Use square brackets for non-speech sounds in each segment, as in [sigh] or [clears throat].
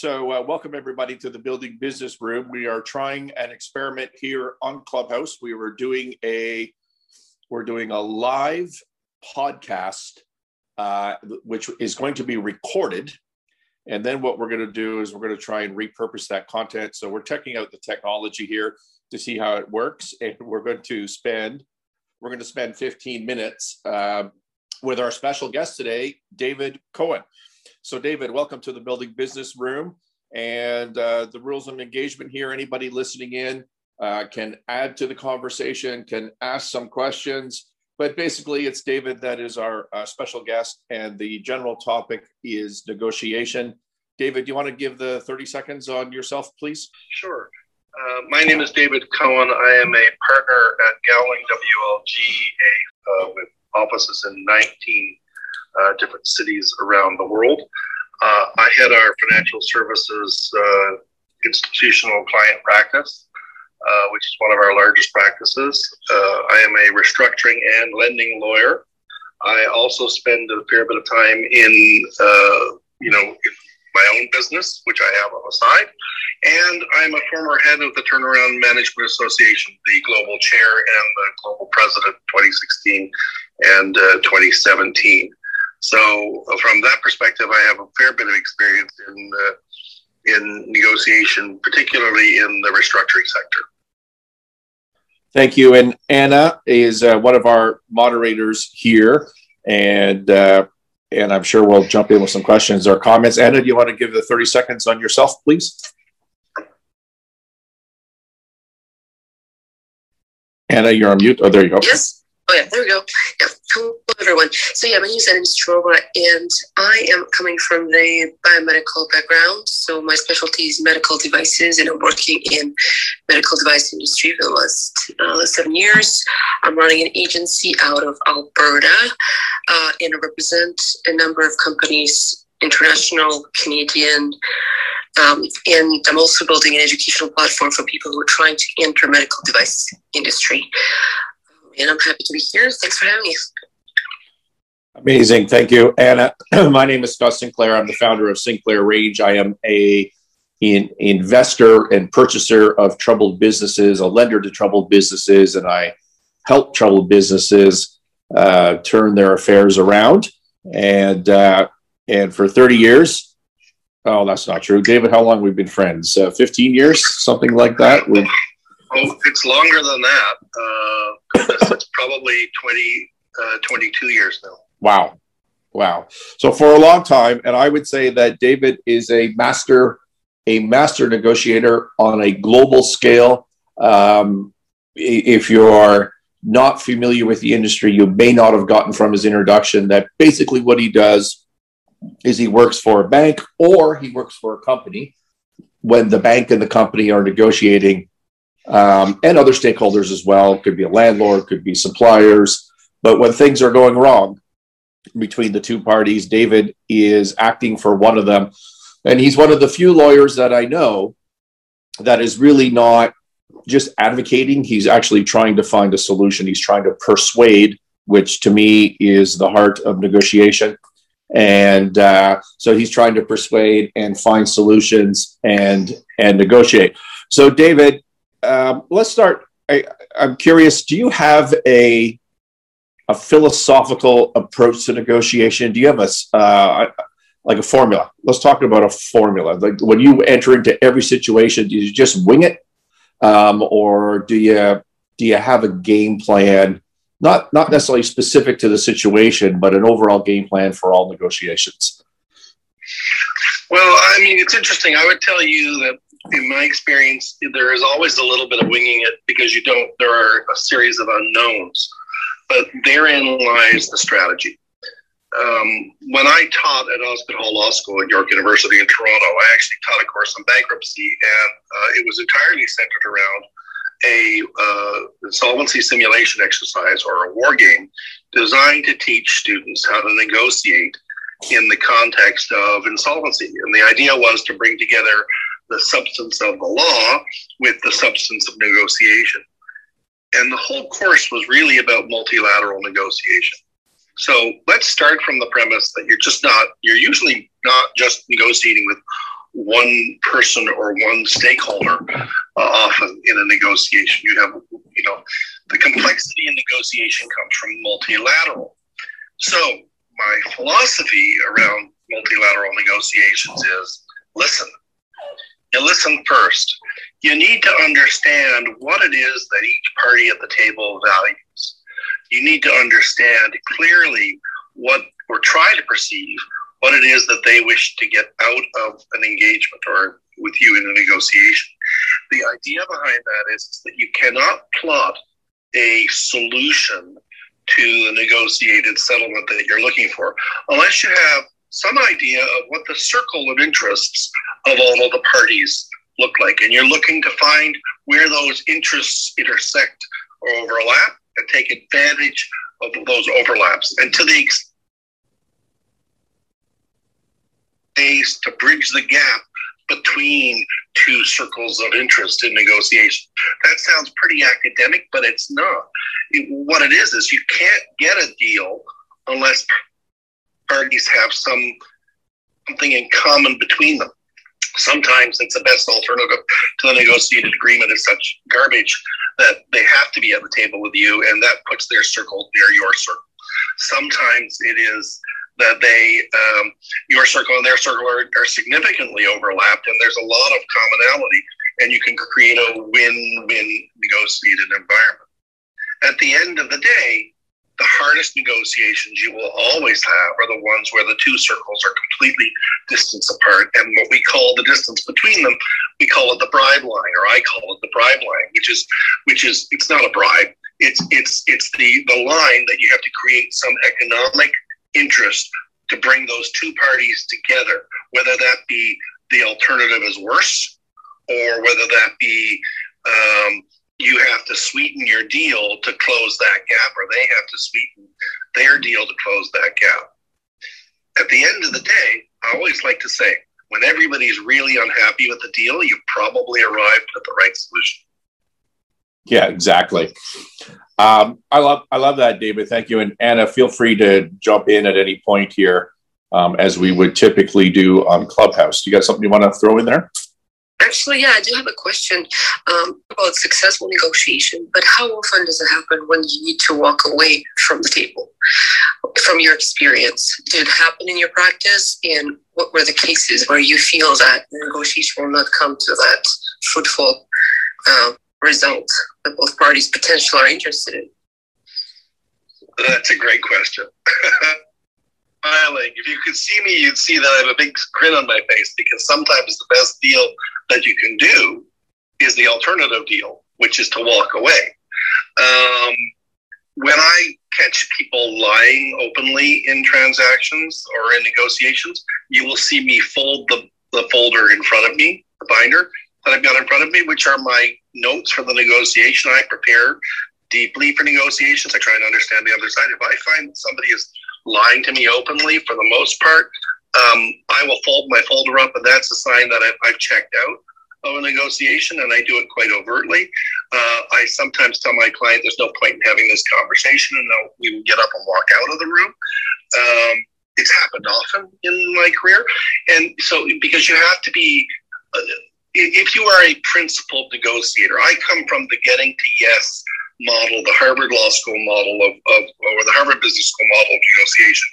So, uh, welcome everybody to the Building Business Room. We are trying an experiment here on Clubhouse. We were doing a we're doing a live podcast, uh, which is going to be recorded. And then what we're going to do is we're going to try and repurpose that content. So we're checking out the technology here to see how it works, and we're going to spend we're going to spend 15 minutes uh, with our special guest today, David Cohen. So, David, welcome to the Building Business Room. And uh, the rules of engagement here anybody listening in uh, can add to the conversation, can ask some questions. But basically, it's David that is our uh, special guest, and the general topic is negotiation. David, do you want to give the 30 seconds on yourself, please? Sure. Uh, my name is David Cohen. I am a partner at Gowling WLG, uh, with offices in 19 uh, different cities around the world. Uh, I head our financial services uh, institutional client practice, uh, which is one of our largest practices. Uh, I am a restructuring and lending lawyer. I also spend a fair bit of time in, uh, you know, my own business, which I have on the side. And I'm a former head of the Turnaround Management Association, the global chair and the global president 2016 and uh, 2017. So, from that perspective, I have a fair bit of experience in uh, in negotiation, particularly in the restructuring sector. Thank you. And Anna is uh, one of our moderators here, and uh, and I'm sure we'll jump in with some questions or comments. Anna, do you want to give the 30 seconds on yourself, please? Anna, you're on mute. Oh, there you go. Yes. Oh yeah, there we go. Yeah. [laughs] Hello everyone. So yeah, my name is Mistrova and I am coming from the biomedical background. So my specialty is medical devices and I'm working in medical device industry for the last, uh, seven years. I'm running an agency out of Alberta uh, and I represent a number of companies, international, Canadian, um, and I'm also building an educational platform for people who are trying to enter medical device industry and I'm happy to be here. Thanks for having me. Amazing. Thank you, Anna. [clears throat] My name is Scott Sinclair. I'm the founder of Sinclair Range. I am a an investor and purchaser of troubled businesses, a lender to troubled businesses, and I help troubled businesses uh, turn their affairs around. And uh, and for 30 years, oh, that's not true. David, how long we've been friends? Uh, 15 years, something like that. Oh, it's longer than that. Uh, it's probably 20, uh, 22 years now. Wow. Wow. So for a long time, and I would say that David is a master, a master negotiator on a global scale. Um, if you are not familiar with the industry, you may not have gotten from his introduction that basically what he does is he works for a bank or he works for a company when the bank and the company are negotiating um, and other stakeholders as well. Could be a landlord, could be suppliers. But when things are going wrong between the two parties, David is acting for one of them. And he's one of the few lawyers that I know that is really not just advocating, he's actually trying to find a solution. He's trying to persuade, which to me is the heart of negotiation. And uh, so he's trying to persuade and find solutions and and negotiate. So, David, um, let's start. I, I'm curious. Do you have a a philosophical approach to negotiation? Do you have a uh, like a formula? Let's talk about a formula. Like when you enter into every situation, do you just wing it, um, or do you do you have a game plan? Not not necessarily specific to the situation, but an overall game plan for all negotiations. Well, I mean, it's interesting. I would tell you that in my experience, there is always a little bit of winging it because you don't, there are a series of unknowns, but therein lies the strategy. Um, when I taught at Osgoode Hall Law School at York University in Toronto, I actually taught a course on bankruptcy, and uh, it was entirely centered around a uh, insolvency simulation exercise or a war game designed to teach students how to negotiate in the context of insolvency. And the idea was to bring together the substance of the law with the substance of negotiation. And the whole course was really about multilateral negotiation. So let's start from the premise that you're just not, you're usually not just negotiating with one person or one stakeholder uh, often in a negotiation. You have, you know, the complexity in negotiation comes from multilateral. So my philosophy around multilateral negotiations is listen. You listen first. You need to understand what it is that each party at the table values. You need to understand clearly what, or try to perceive what it is that they wish to get out of an engagement or with you in a negotiation. The idea behind that is that you cannot plot a solution to the negotiated settlement that you're looking for unless you have some idea of what the circle of interests of all of the parties look like. And you're looking to find where those interests intersect or overlap and take advantage of those overlaps. And to the ways to bridge the gap between two circles of interest in negotiation. That sounds pretty academic, but it's not. It, what it is is you can't get a deal unless parties have some something in common between them. Sometimes it's the best alternative to the negotiated agreement is such garbage that they have to be at the table with you, and that puts their circle near your circle. Sometimes it is that they um, your circle and their circle are, are significantly overlapped, and there's a lot of commonality, and you can create a win-win negotiated environment. At the end of the day, the hardest negotiations you will always have are the ones where the two circles are completely distance apart. And what we call the distance between them, we call it the bribe line, or I call it the bribe line, which is which is it's not a bribe. It's it's it's the, the line that you have to create some economic interest to bring those two parties together, whether that be the alternative is worse or whether that be um, you have to sweeten your deal to close that gap or they have to sweeten their deal to close that gap. At the end of the day, I always like to say, when everybody's really unhappy with the deal, you probably arrived at the right solution. Yeah, exactly. Um, I love I love that, David. Thank you. And Anna, feel free to jump in at any point here, um, as we would typically do on Clubhouse. Do you got something you want to throw in there? Actually, yeah, I do have a question um, about successful negotiation. But how often does it happen when you need to walk away from the table? From your experience, did it happen in your practice? And what were the cases where you feel that the negotiation will not come to that fruitful uh, result that both parties potentially are interested in? That's a great question. [laughs] Smiling. If you could see me, you'd see that I have a big grin on my face because sometimes the best deal that you can do is the alternative deal, which is to walk away. Um, when I catch people lying openly in transactions or in negotiations, you will see me fold the, the folder in front of me, the binder that I've got in front of me, which are my notes for the negotiation. I prepare deeply for negotiations. I try and understand the other side. If I find somebody is lying to me openly, for the most part, um, I will fold my folder up, and that's a sign that I've, I've checked out of a negotiation, and I do it quite overtly. Uh, I sometimes tell my client there's no point in having this conversation, and we will get up and walk out of the room. Um, it's happened often in my career, and so because you have to be. Uh, if you are a principled negotiator, I come from the getting to yes model, the Harvard Law School model of, of or the Harvard Business School model of negotiation.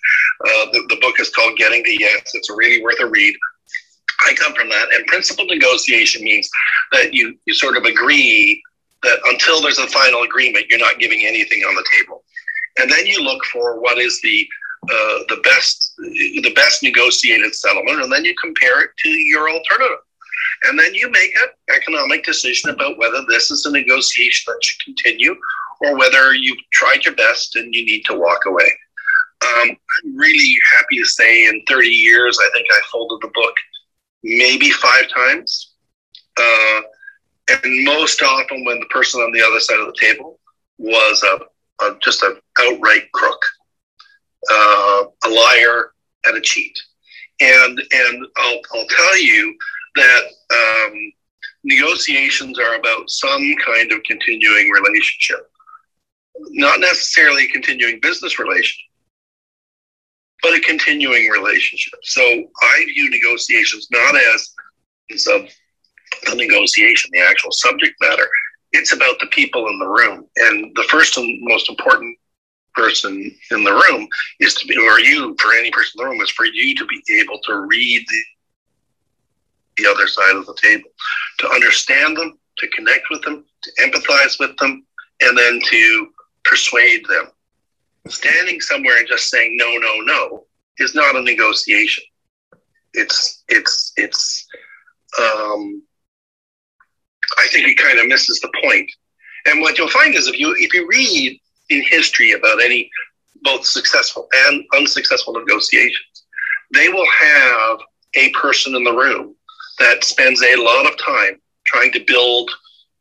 Uh, the, the book is called Getting to Yes. It's really worth a read. I come from that. And principled negotiation means that you, you sort of agree that until there's a final agreement, you're not giving anything on the table. And then you look for what is the uh, the best the best negotiated settlement, and then you compare it to your alternative. And then you make an economic decision about whether this is a negotiation that should continue or whether you've tried your best and you need to walk away. Um, I'm really happy to say in 30 years, I think I folded the book maybe five times. Uh, and most often when the person on the other side of the table was a, a just an outright crook, uh, a liar, and a cheat. And and I'll, I'll tell you that um, negotiations are about some kind of continuing relationship, not necessarily a continuing business relationship, but a continuing relationship. So I view negotiations not as the negotiation, the actual subject matter. It's about the people in the room. And the first and most important person in the room is to be, or you, for any person in the room, is for you to be able to read the, the other side of the table, to understand them, to connect with them, to empathize with them, and then to persuade them. Standing somewhere and just saying no, no, no is not a negotiation. It's it's it's um, I think it kind of misses the point. And what you'll find is if you if you read in history about any both successful and unsuccessful negotiations, they will have a person in the room that spends a lot of time trying to build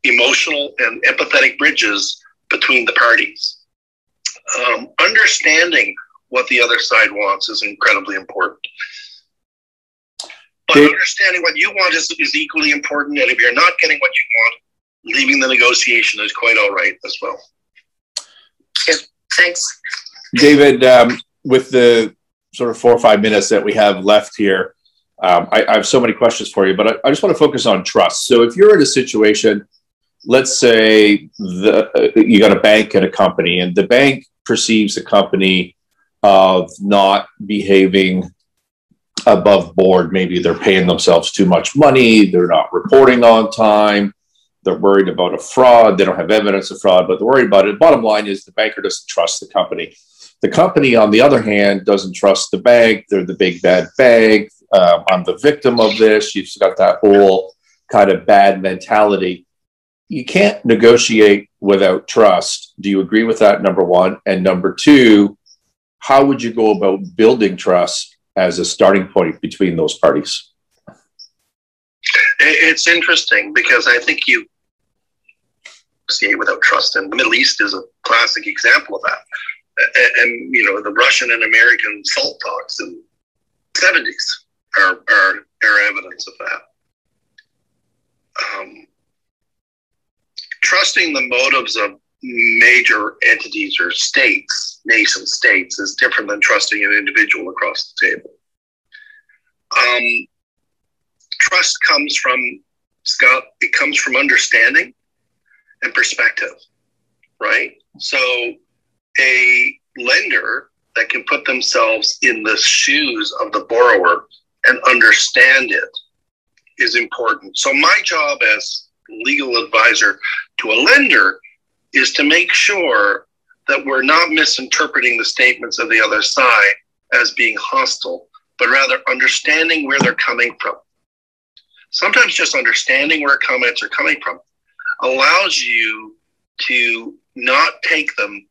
emotional and empathetic bridges between the parties. Um, understanding what the other side wants is incredibly important. But understanding what you want is, is equally important. And if you're not getting what you want, leaving the negotiation is quite all right as well. Yeah, thanks. David, um, with the sort of four or five minutes that we have left here, um, I, I, have so many questions for you, but I, I, just want to focus on trust. So if you're in a situation, let's say the, uh, you got a bank and a company, and the bank perceives the company of not behaving above board. Maybe they're paying themselves too much money, they're not reporting on time, they're worried about a fraud, they don't have evidence of fraud, but they're worried about it. Bottom line is the banker doesn't trust the company. The company, on the other hand, doesn't trust the bank. They're the big bad bank. Uh, I'm the victim of this. You've got that whole kind of bad mentality. You can't negotiate without trust. Do you agree with that? Number one. And number two, how would you go about building trust as a starting point between those parties? It's interesting because I think you see without trust, and the Middle East is a classic example of that. And, you know, the Russian and American SALT talks in the 70s are, are, are evidence of that. Um, trusting the motives of major entities or states, nation states, is different than trusting an individual across the table. Um, trust comes from Scott. It comes from understanding and perspective, right? So, a lender that can put themselves in the shoes of the borrower and understand it is important. So, my job as legal advisor to a lender is to make sure that we're not misinterpreting the statements of the other side as being hostile, but rather understanding where they're coming from. Sometimes just understanding where comments are coming from allows you to not take them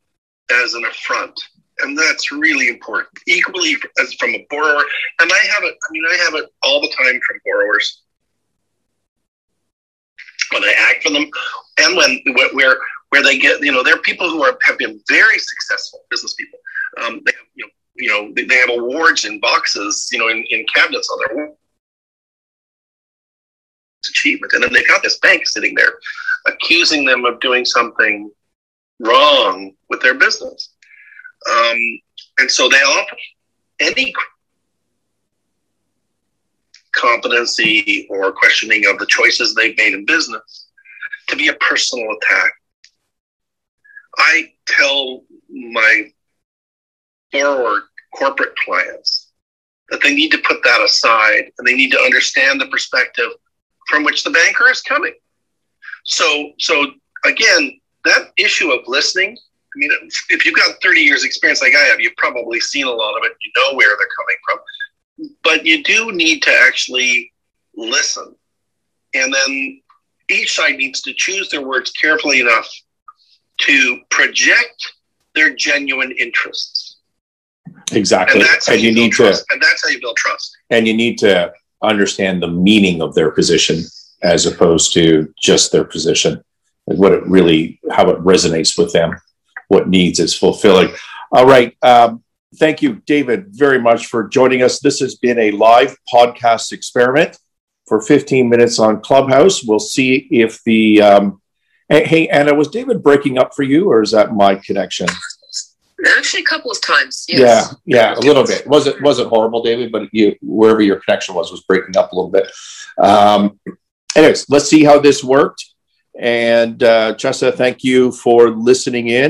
as an affront. And that's really important. Equally as from a borrower, and I have it, I mean, I have it all the time from borrowers when I act for them and when where where they get, you know, they're people who are, have been very successful business people. Um, they have, you know, you know, they, they, have awards in boxes, you know, in, in cabinets on their achievement. And then they got this bank sitting there accusing them of doing something wrong with their business. Um, and so they offer any competency or questioning of the choices they've made in business to be a personal attack I tell my borrower corporate clients that they need to put that aside and they need to understand the perspective from which the banker is coming. So, so again, that issue of listening. I mean, if you've got 30 years experience like I have, you've probably seen a lot of it. You know where they're coming from, but you do need to actually listen. And then each side needs to choose their words carefully enough to project their genuine interests. Exactly. And, and you, you need trust. to and that's how you build trust. And you need to understand the meaning of their position as opposed to just their position. What it really how it resonates with them, what needs is fulfilling. All right. Um, thank you, David, very much for joining us. This has been a live podcast experiment for 15 minutes on Clubhouse. We'll see if the um, Hey, Anna, was David breaking up for you, or is that my connection? Actually, a couple of times. Yes. Yeah, yeah, a little bit. Was it wasn't horrible, David, but you wherever your connection was was breaking up a little bit. Um, anyways, let's see how this worked. And uh, Chessa, thank you for listening in.